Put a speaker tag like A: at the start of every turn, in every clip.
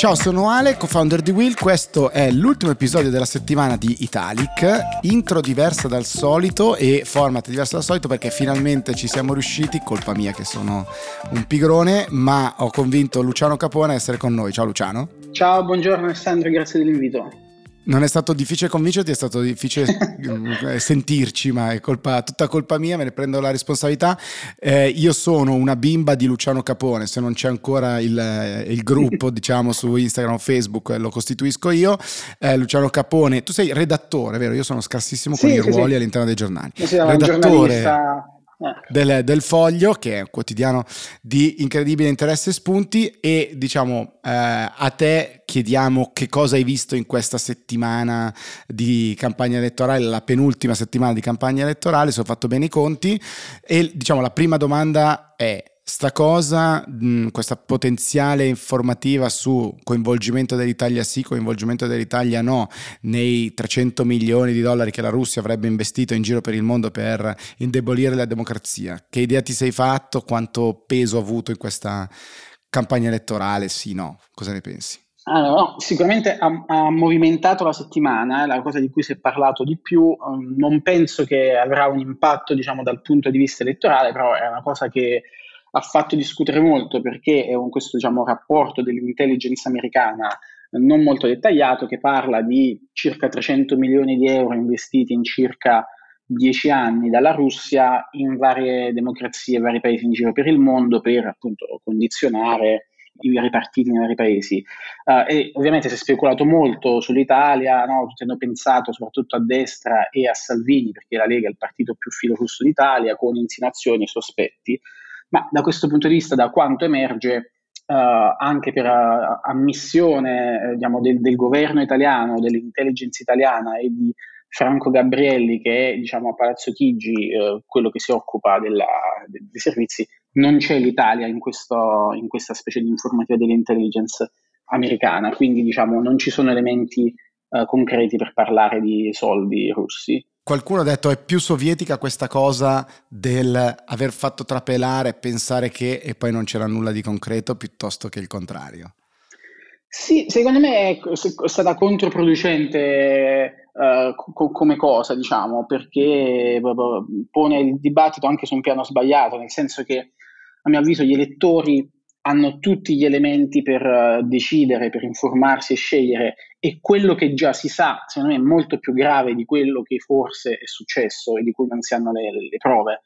A: Ciao, sono Ale, co-founder di Will. Questo è l'ultimo episodio della settimana di Italic. Intro diversa dal solito e format diverso dal solito perché finalmente ci siamo riusciti, colpa mia che sono un pigrone, ma ho convinto Luciano Capone a essere con noi. Ciao Luciano.
B: Ciao, buongiorno Alessandro, grazie dell'invito.
A: Non è stato difficile convincerti, è stato difficile eh, sentirci, ma è colpa, tutta colpa mia, me ne prendo la responsabilità. Eh, io sono una bimba di Luciano Capone, se non c'è ancora il, eh, il gruppo, diciamo, su Instagram o Facebook, lo costituisco io. Eh, Luciano Capone, tu sei redattore, vero? Io sono scarsissimo sì, con i ruoli sì. all'interno dei giornali.
B: Sì, redattore
A: del, del, Foglio, che è un quotidiano di incredibile interesse e spunti, e diciamo eh, a te chiediamo che cosa hai visto in questa settimana di campagna elettorale, la penultima settimana di campagna elettorale, se ho fatto bene i conti, e diciamo la prima domanda è sta cosa, questa potenziale informativa su coinvolgimento dell'Italia sì, coinvolgimento dell'Italia no, nei 300 milioni di dollari che la Russia avrebbe investito in giro per il mondo per indebolire la democrazia. Che idea ti sei fatto? Quanto peso ha avuto in questa campagna elettorale? Sì, no? Cosa ne pensi?
B: Allora, no, sicuramente ha, ha, movimentato la settimana, è la cosa di cui si è parlato di più. Um, non penso che avrà un impatto, diciamo, dal punto di vista elettorale, però è una cosa che ha fatto discutere molto perché è un, questo diciamo, rapporto dell'intelligence americana non molto dettagliato che parla di circa 300 milioni di euro investiti in circa 10 anni dalla Russia in varie democrazie, vari paesi in giro per il mondo per appunto condizionare i vari partiti nei vari paesi. Uh, e ovviamente si è speculato molto sull'Italia, no? tutti hanno pensato soprattutto a destra e a Salvini, perché la Lega è il partito più filorusso d'Italia, con insinuazioni e sospetti. Ma da questo punto di vista, da quanto emerge uh, anche per uh, ammissione eh, diciamo, del, del, governo italiano, dell'intelligence italiana e di Franco Gabrielli, che è diciamo, a Palazzo Chigi uh, quello che si occupa della, de, dei servizi, non c'è l'Italia in, questo, in questa specie di informativa dell'intelligence americana, quindi diciamo, non ci sono elementi concreti per parlare di soldi russi
A: qualcuno ha detto è più sovietica questa cosa del aver fatto trapelare, pensare che e poi non c'era nulla di concreto piuttosto che il contrario.
B: Sì, secondo me è stata controproducente uh, co- come cosa, diciamo, perché pone il dibattito anche su un piano sbagliato, nel senso che a mio avviso gli elettori hanno tutti gli elementi per uh, decidere, per informarsi e scegliere e quello che già si sa, secondo me, è molto più grave di quello che forse è successo e di cui non si hanno le, le prove.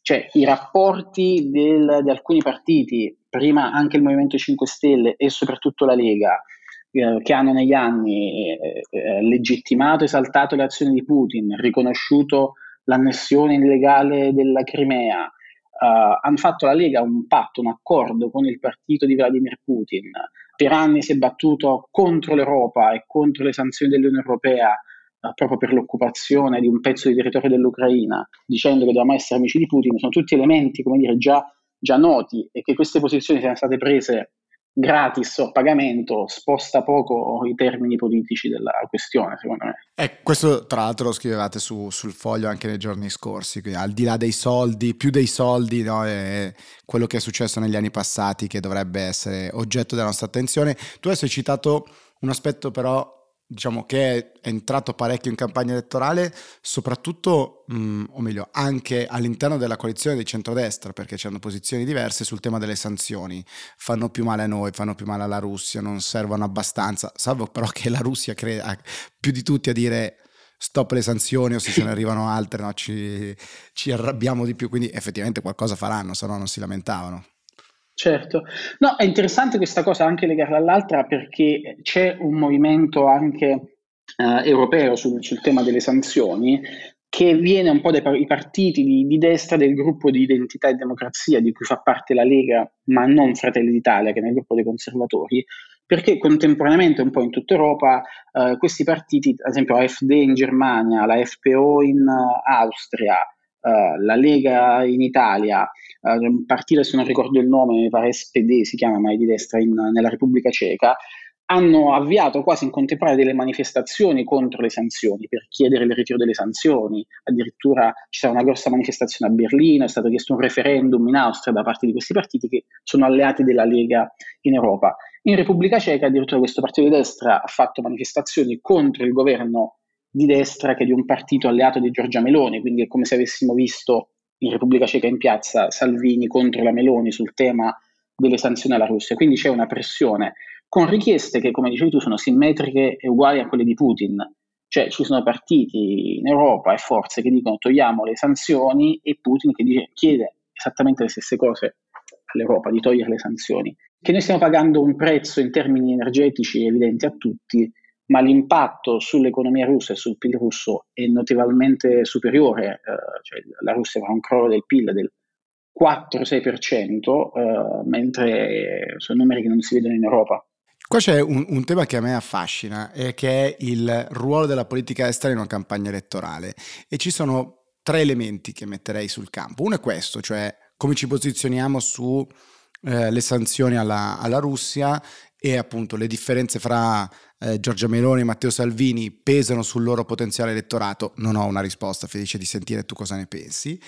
B: Cioè i rapporti del, di alcuni partiti, prima anche il Movimento 5 Stelle e soprattutto la Lega, eh, che hanno negli anni eh, eh, legittimato, esaltato le azioni di Putin, riconosciuto l'annessione illegale della Crimea, uh, hanno fatto la Lega un patto, un accordo con il partito di Vladimir Putin, per anni si è battuto contro l'Europa e contro le sanzioni dell'Unione Europea uh, proprio per l'occupazione di un pezzo di territorio dell'Ucraina, dicendo che dobbiamo essere amici di Putin, sono tutti elementi, come dire, già, già noti e che queste posizioni siano state prese gratis o a pagamento sposta poco i termini politici della questione, secondo me.
A: Eh, questo tra l'altro lo scrivevate su, sul foglio anche nei giorni scorsi, quindi al di là dei soldi, più dei soldi, no, è quello che è successo negli anni passati che dovrebbe essere oggetto della nostra attenzione. Tu hai citato un aspetto però diciamo che è entrato parecchio in campagna elettorale, soprattutto, mh, o meglio, anche all'interno della coalizione di centrodestra, perché c'erano posizioni diverse sul tema delle sanzioni. Fanno più male a noi, fanno più male alla Russia, non servono abbastanza, salvo però che la Russia creda più di tutti a dire stop le sanzioni o se ce ne arrivano altre no, ci, ci arrabbiamo di più, quindi effettivamente qualcosa faranno, se no non si lamentavano.
B: Certo, no, è interessante questa cosa anche legarla all'altra perché c'è un movimento anche eh, europeo sul, sul, tema delle sanzioni che viene un po' dai partiti di, di, destra del gruppo di identità e democrazia di cui fa parte la Lega, ma non Fratelli d'Italia, che è nel gruppo dei conservatori, perché contemporaneamente un po' in tutta Europa eh, questi partiti, ad esempio AfD in Germania, la FPO in uh, Austria, uh, la Lega in Italia, uh, un partito, se non ricordo il nome, mi pare SPD, si chiama, ma è di destra in, nella Repubblica Ceca, hanno avviato quasi in contemporanea delle manifestazioni contro le sanzioni per chiedere il ritiro delle sanzioni, addirittura ci sarà una grossa manifestazione a Berlino, è stato chiesto un referendum in Austria da parte di questi partiti che sono alleati della Lega in Europa. In Repubblica Ceca addirittura questo partito di destra ha fatto manifestazioni contro il governo di destra che di un partito alleato di Giorgia Meloni, quindi è come se avessimo visto in Repubblica Ceca in piazza Salvini contro la Meloni sul tema delle sanzioni alla Russia, quindi c'è una pressione con richieste che, come dicevi tu, sono simmetriche e uguali a quelle di Putin. Cioè ci sono partiti in Europa e forze che dicono togliamo le sanzioni e Putin che dice, chiede esattamente le stesse cose all'Europa, di togliere le sanzioni. Che noi stiamo pagando un prezzo in termini energetici evidente a tutti, ma l'impatto sull'economia russa e sul PIL russo è notevolmente superiore, eh, cioè la Russia avrà un crollo del PIL del 4-6%, eh, mentre sono numeri che non si vedono in Europa.
A: Qua c'è un, un, tema che a me affascina, e che è il ruolo della politica estera in una campagna elettorale. E ci sono tre elementi che metterei sul campo. Uno è questo, cioè come ci posizioniamo sulle eh, sanzioni alla, alla Russia e appunto le differenze fra eh, Giorgia Meloni e Matteo Salvini pesano sul loro potenziale elettorato, non ho una risposta, felice di sentire tu cosa ne pensi.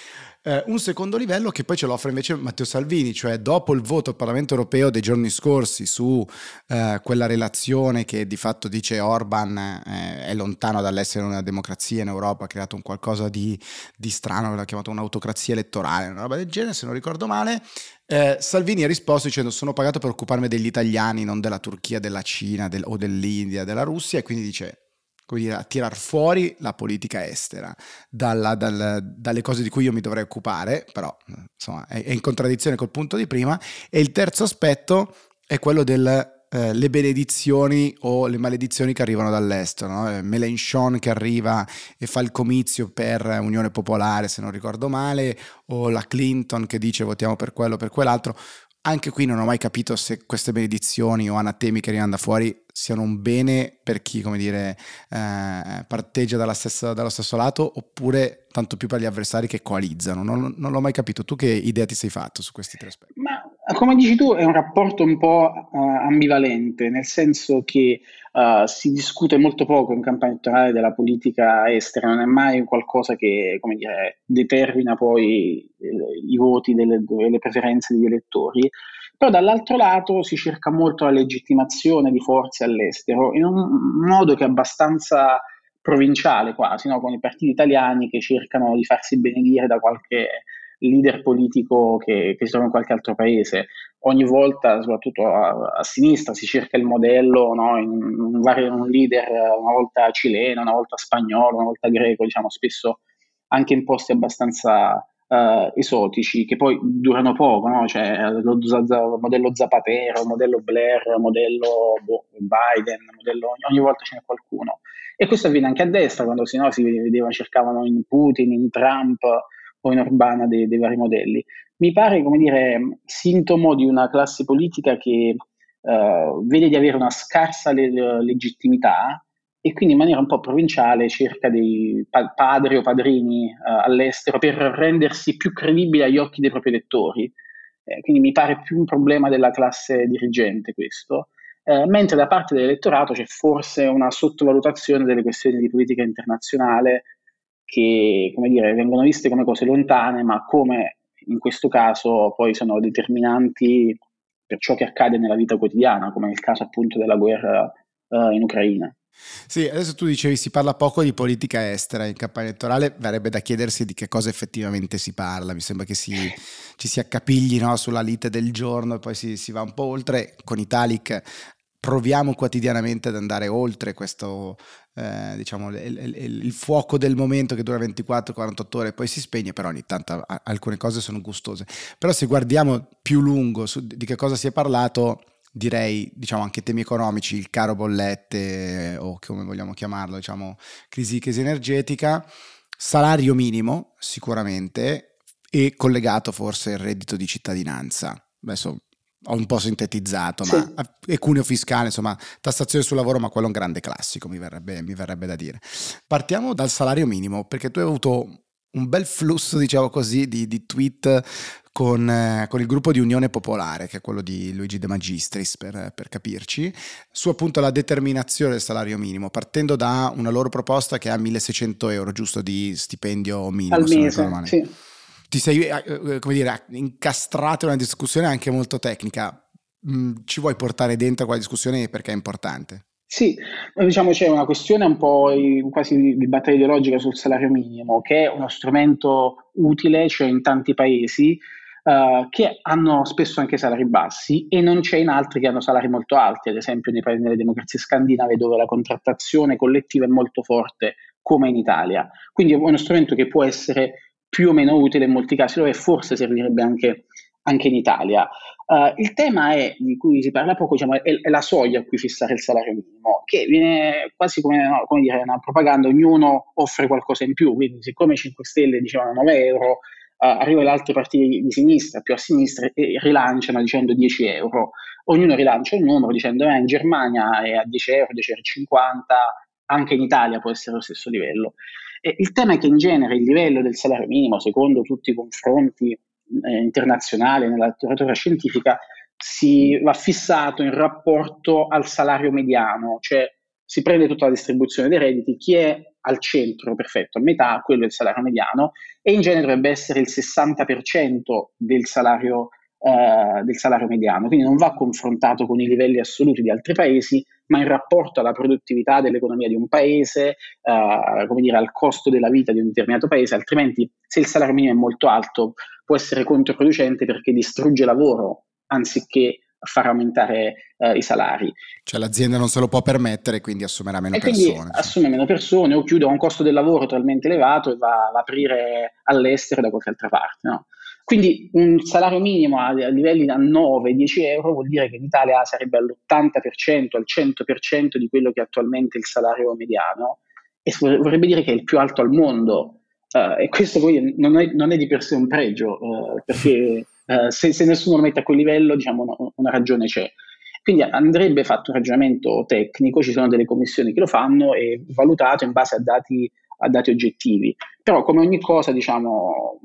A: Eh, un secondo livello che poi ce lo offre invece Matteo Salvini, cioè dopo il voto al Parlamento europeo dei giorni scorsi su eh, quella relazione che di fatto dice Orban eh, è lontano dall'essere una democrazia in Europa, ha creato un qualcosa di, di strano, l'ha chiamato un'autocrazia elettorale, una roba del genere se non ricordo male, eh, Salvini ha risposto dicendo sono pagato per occuparmi degli italiani, non della Turchia, della Cina del, o dell'India, della Russia e quindi dice come dire, a tirar fuori la politica estera dalla, dal, dalle cose di cui io mi dovrei occupare, però insomma è, è in contraddizione col punto di prima. E il terzo aspetto è quello del eh, benedizioni o le maledizioni che arrivano dall'estero. No? Eh, Mélenchon che arriva e fa il comizio per Unione Popolare, se non ricordo male, o la Clinton che dice votiamo per quello per quell'altro. Anche qui non ho mai capito se queste benedizioni o anatemi che arrivano da fuori siano un bene per chi, come dire, eh, parteggia stessa, dallo stesso lato oppure tanto più per gli avversari che coalizzano. Non, non, l'ho mai capito. Tu che idea ti sei fatto su questi tre aspetti?
B: Ma come dici tu, è un rapporto un po' uh, ambivalente, nel senso che uh, si discute molto poco in campagna elettorale della politica estera, non è mai qualcosa che dire, determina poi eh, i voti delle, le preferenze degli elettori. Però dall'altro lato si cerca molto la legittimazione di forze all'estero in un modo che è abbastanza provinciale quasi, no? con i partiti italiani che cercano di farsi benedire da qualche leader politico che, che, si trova in qualche altro paese. Ogni volta, soprattutto a, a sinistra, si cerca il modello, no? in, in vari, un leader una volta cileno, una volta spagnolo, una volta greco, diciamo spesso anche in posti abbastanza uh, esotici che poi durano poco, no? cioè lo, lo modello Zapatero, modello Blair, modello boh, Biden, modello, ogni volta ce n'è qualcuno. E questo avviene anche a destra, quando si, si vedeva, cercavano in Putin, in Trump, o in Urbana dei, dei vari modelli. Mi pare, come dire, sintomo di una classe politica che uh, vede di avere una scarsa le- legittimità e quindi in maniera un po' provinciale cerca dei pa- padri o padrini uh, all'estero per rendersi più credibile agli occhi dei propri elettori. Eh, quindi mi pare più un problema della classe dirigente questo. Eh, mentre da parte dell'elettorato c'è forse una sottovalutazione delle questioni di politica internazionale che come dire, vengono viste come cose lontane, ma come in questo caso poi sono determinanti per ciò che accade nella vita quotidiana, come nel caso appunto della guerra uh, in Ucraina.
A: Sì, adesso tu dicevi si parla poco di politica estera in campagna elettorale, verrebbe da chiedersi di che cosa effettivamente si parla, mi sembra che si, ci si accapigli no, sulla lite del giorno e poi si, si va un po' oltre, con Italic proviamo quotidianamente ad andare oltre questo, eh, diciamo, il, il, il, fuoco del momento che dura 24-48 ore e poi si spegne, però ogni tanto alcune cose sono gustose. Però se guardiamo più lungo su di che cosa si è parlato, direi, diciamo, anche temi economici, il caro bollette o come vogliamo chiamarlo, diciamo, crisi, crisi energetica, salario minimo sicuramente e collegato forse il reddito di cittadinanza. Adesso ho un po' sintetizzato, sì. ma e cuneo fiscale, insomma, tassazione sul lavoro, ma quello è un grande classico, mi verrebbe, mi verrebbe da dire. Partiamo dal salario minimo, perché tu hai avuto un bel flusso, diciamo così, di, di tweet con, eh, con, il gruppo di Unione Popolare, che è quello di Luigi De Magistris, per, per, capirci, su appunto la determinazione del salario minimo, partendo da una loro proposta che ha 1600 euro, giusto, di stipendio minimo.
B: Al mese, sì.
A: Ti sei, eh, eh, come dire, incastrato in una discussione anche molto tecnica. Mm, ci vuoi portare dentro quella discussione perché è importante?
B: Sì, diciamo c'è una questione un po' quasi di battaglia ideologica sul salario minimo, che è uno strumento utile, cioè in tanti paesi, uh, che hanno spesso anche salari bassi e non c'è in altri che hanno salari molto alti, ad esempio nei paesi delle democrazie scandinave dove la contrattazione collettiva è molto forte, come in Italia. Quindi è uno strumento che può essere più o meno utile in molti casi, dove forse servirebbe anche, anche in Italia. Uh, il tema è, di cui si parla poco, diciamo, è, è, la soglia a cui fissare il salario minimo, che viene quasi come, no, come dire, una propaganda, ognuno offre qualcosa in più, quindi siccome 5 Stelle dicevano 9 euro, uh, arrivano le altre partiti di sinistra, più a sinistra, e rilanciano dicendo 10 euro. Ognuno rilancia un numero dicendo eh, in Germania è a 10 euro, 10,50 euro, anche in Italia può essere lo stesso livello. E il tema è che in genere il livello del salario minimo, secondo tutti i confronti eh, internazionali nella letteratura scientifica, si va fissato in rapporto al salario mediano, cioè si prende tutta la distribuzione dei redditi, chi è al centro, perfetto, a metà, quello è il salario mediano, e in genere dovrebbe essere il 60% del salario, eh, del salario mediano, quindi non va confrontato con i livelli assoluti di altri paesi, ma in rapporto alla produttività dell'economia di un paese, eh, come dire, al costo della vita di un determinato paese, altrimenti se il salario minimo è molto alto può essere controproducente perché distrugge lavoro anziché far aumentare eh, i salari.
A: Cioè l'azienda non se lo può permettere, quindi assumerà meno
B: e
A: persone.
B: Assume meno persone o chiude a un costo del lavoro talmente elevato e va ad aprire all'estero da qualche altra parte. No? Quindi un salario minimo a, a livelli da 9-10 euro vuol dire che in Italia sarebbe all'80%, al 100% di quello che è attualmente il salario mediano e vorrebbe dire che è il più alto al mondo. Uh, e questo poi non è, non è, di per sé un pregio, uh, perché uh, se, se, nessuno lo mette a quel livello, diciamo, una, una ragione c'è. Quindi andrebbe fatto un ragionamento tecnico, ci sono delle commissioni che lo fanno e valutato in base a dati, a dati oggettivi. Però come ogni cosa, diciamo,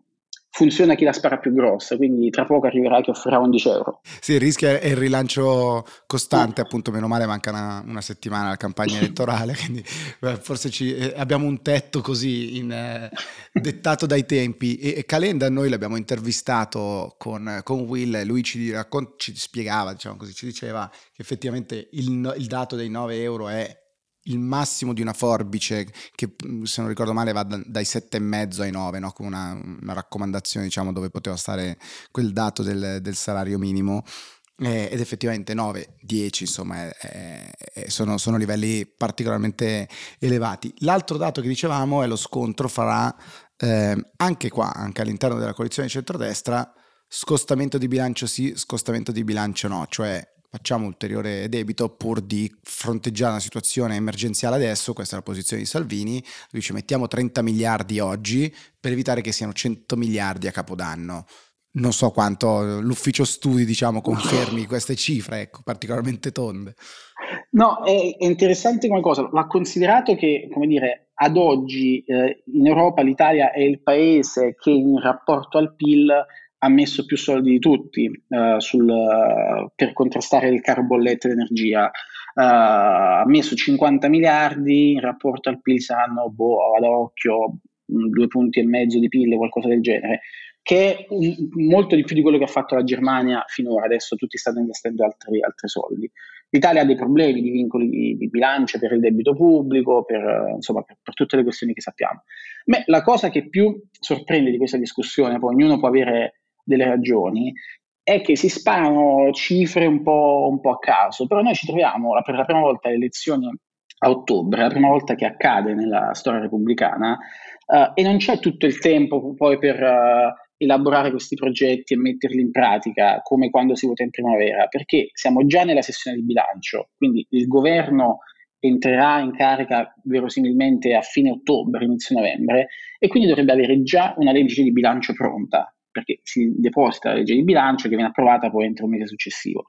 B: funziona chi la spara più grossa, quindi tra poco arriverà che offrirà 11 euro.
A: Sì, il rischio è il rilancio costante, appunto, meno male manca una, una settimana alla campagna elettorale, quindi beh, forse ci, eh, abbiamo un tetto così in, eh, dettato dai tempi. E, e, Calenda noi l'abbiamo intervistato con, con Will, lui ci, raccont- ci spiegava, diciamo così, ci diceva che effettivamente il, il dato dei 9 euro è il massimo di una forbice che mm, se non ricordo male va da, dai 7,5 ai 9, no? come una, una, raccomandazione diciamo dove poteva stare quel dato del, del salario minimo eh, ed effettivamente 9, 10 insomma è, è, sono, sono, livelli particolarmente elevati. L'altro dato che dicevamo è lo scontro fra eh, anche qua, anche all'interno della coalizione centrodestra, scostamento di bilancio sì, scostamento di bilancio no, cioè facciamo ulteriore debito pur di fronteggiare una situazione emergenziale adesso, questa è la posizione di Salvini, lui dice mettiamo 30 miliardi oggi per evitare che siano 100 miliardi a capodanno. Non so quanto l'ufficio studi, diciamo, confermi queste cifre, ecco, particolarmente tonde.
B: No, è, è interessante come cosa, va considerato che, come dire, ad oggi eh, in Europa l'Italia è il paese che in rapporto al PIL ha messo più soldi di tutti uh, sul, per contrastare il caro bollette d'energia. Uh, ha messo 50 miliardi, in rapporto al PIL saranno, boh, ad occhio, due punti e mezzo di PIL, qualcosa del genere, che è molto di più di quello che ha fatto la Germania finora, adesso tutti stanno investendo altri, altri soldi. L'Italia ha dei problemi di vincoli di, di bilancio per il debito pubblico, per, insomma, per, per, tutte le questioni che sappiamo. Ma la cosa che più sorprende di questa discussione, poi ognuno può avere delle ragioni è che si sparano cifre un po', un po', a caso, però noi ci troviamo per la prima volta alle elezioni a ottobre, la prima volta che accade nella storia repubblicana, uh, e non c'è tutto il tempo poi per uh, elaborare questi progetti e metterli in pratica come quando si vota in primavera, perché siamo già nella sessione di bilancio, quindi il governo entrerà in carica verosimilmente a fine ottobre, inizio novembre, e quindi dovrebbe avere già una legge di bilancio pronta perché si deposita la legge di bilancio che viene approvata poi entro un mese successivo.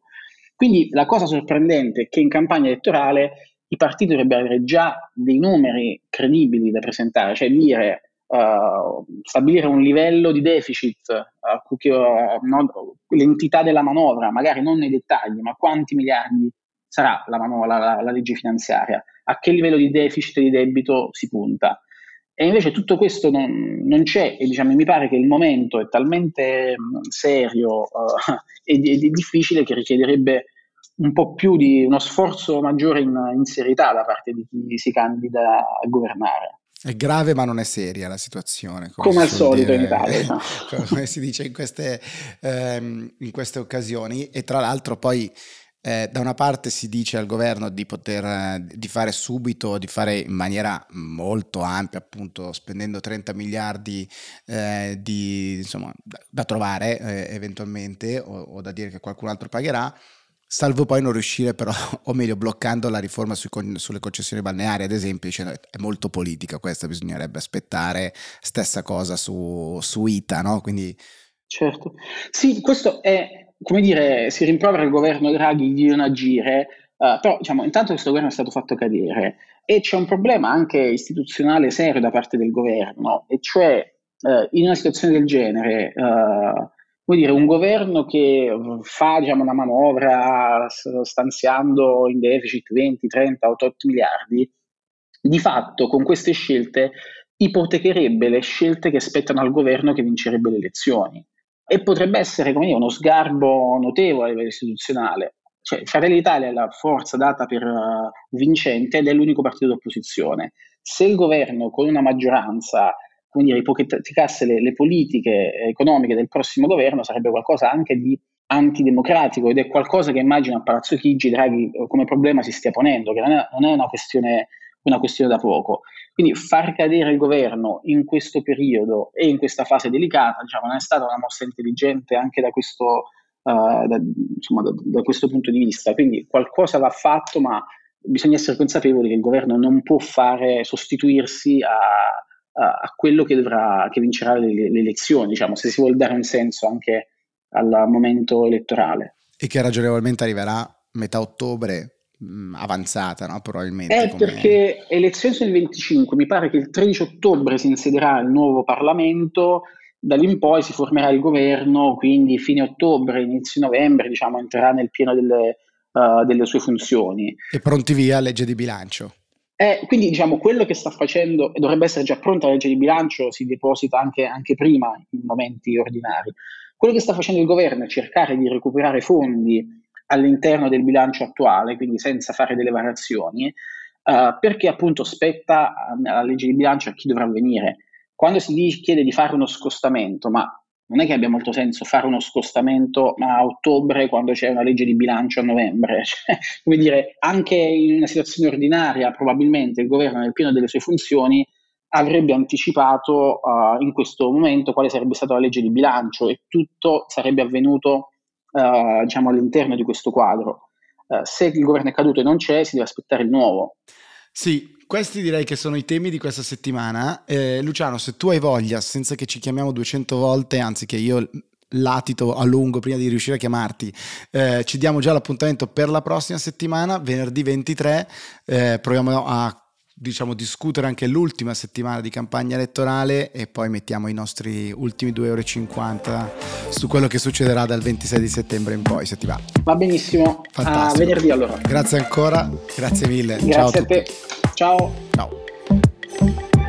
B: Quindi la cosa sorprendente è che in campagna elettorale i partiti dovrebbero avere già dei numeri credibili da presentare, cioè dire uh, stabilire un livello di deficit, uh, l'entità della manovra, magari non nei dettagli, ma quanti miliardi sarà la, manovra, la, la legge finanziaria, a che livello di deficit e di debito si punta. E invece tutto questo non, non c'è e diciamo, mi pare che il momento è talmente serio uh, e, e, difficile che richiederebbe un po' più di uno sforzo maggiore in, in serietà da parte di chi si candida a governare.
A: È grave ma non è seria la situazione.
B: Come, come al solito dire, in Italia. No?
A: come si dice in queste, ehm, in queste occasioni. E tra l'altro poi eh, da una parte si dice al governo di poter di fare subito, di fare in maniera molto ampia, appunto spendendo 30 miliardi eh, di, insomma, da, da trovare eh, eventualmente o, o, da dire che qualcun altro pagherà, salvo poi non riuscire però, o meglio bloccando la riforma sui, sulle concessioni balneari, ad esempio, dicendo è molto politica questa, bisognerebbe aspettare, stessa cosa su, su ITA, no? Quindi...
B: Certo, sì, questo è come dire, si rimprovera il governo Draghi di non agire, uh, però diciamo, intanto questo governo è stato fatto cadere e c'è un problema anche istituzionale serio da parte del governo, e cioè uh, in una situazione del genere, uh, vuol dire un governo che fa diciamo, una manovra stanziando in deficit 20, 30, 8 miliardi, di fatto con queste scelte ipotecherebbe le scelte che spettano al governo che vincerebbe le elezioni e potrebbe essere dire, uno sgarbo notevole a livello istituzionale. Cioè, Fratelli d'Italia è la forza data per uh, vincente ed è l'unico partito d'opposizione. Se il governo con una maggioranza come dire, ipoteticasse le, le politiche economiche del prossimo governo, sarebbe qualcosa anche di antidemocratico ed è qualcosa che immagino a Palazzo Chigi Draghi come problema si stia ponendo, che non è, non è una, questione, una questione da poco. Quindi far cadere il governo in questo periodo e in questa fase delicata diciamo, non è stata una mossa intelligente anche da questo, uh, da, insomma, da, da questo punto di vista. Quindi qualcosa va fatto, ma bisogna essere consapevoli che il governo non può fare sostituirsi a, a, quello che, dovrà, che vincerà le, le, elezioni, diciamo, se si vuole dare un senso anche al momento elettorale.
A: E che ragionevolmente arriverà metà ottobre Mm, avanzata, no? probabilmente.
B: Eh, come... perché elezioni sono il 25, mi pare che il 13 ottobre si insedierà il nuovo Parlamento, da lì in poi si formerà il governo, quindi fine ottobre, inizio novembre, diciamo, entrerà nel pieno delle, uh, delle sue funzioni.
A: E pronti via legge di bilancio.
B: Eh, quindi diciamo quello che sta facendo, e dovrebbe essere già pronta la legge di bilancio, si deposita anche, anche prima in momenti ordinari. Quello che sta facendo il governo è cercare di recuperare fondi all'interno del bilancio attuale, quindi senza fare delle variazioni, uh, perché appunto spetta alla legge di bilancio a chi dovrà venire. Quando si chiede di fare uno scostamento, ma non è che abbia molto senso fare uno scostamento a ottobre quando c'è una legge di bilancio a novembre. Cioè, come dire, anche in una situazione ordinaria, probabilmente il governo nel pieno delle sue funzioni avrebbe anticipato uh, in questo momento quale sarebbe stata la legge di bilancio e tutto sarebbe avvenuto uh, diciamo, all'interno di questo quadro. Uh, se il governo è caduto e non c'è, si deve aspettare il nuovo.
A: Sì, questi direi che sono i temi di questa settimana. Eh, Luciano, se tu hai voglia, senza che ci chiamiamo 200 volte, anzi che io latito a lungo prima di riuscire a chiamarti. Eh, ci diamo già l'appuntamento per la prossima settimana, venerdì 23. Eh, proviamo a diciamo, discutere anche l'ultima settimana di campagna elettorale e poi mettiamo i nostri ultimi 2,50 euro su quello che succederà dal 26 di settembre in poi, se ti va.
B: Va benissimo.
A: Fantastico.
B: A venerdì allora.
A: Grazie ancora, grazie mille.
B: Grazie
A: Ciao a,
B: a te. Ciao.
A: Ciao.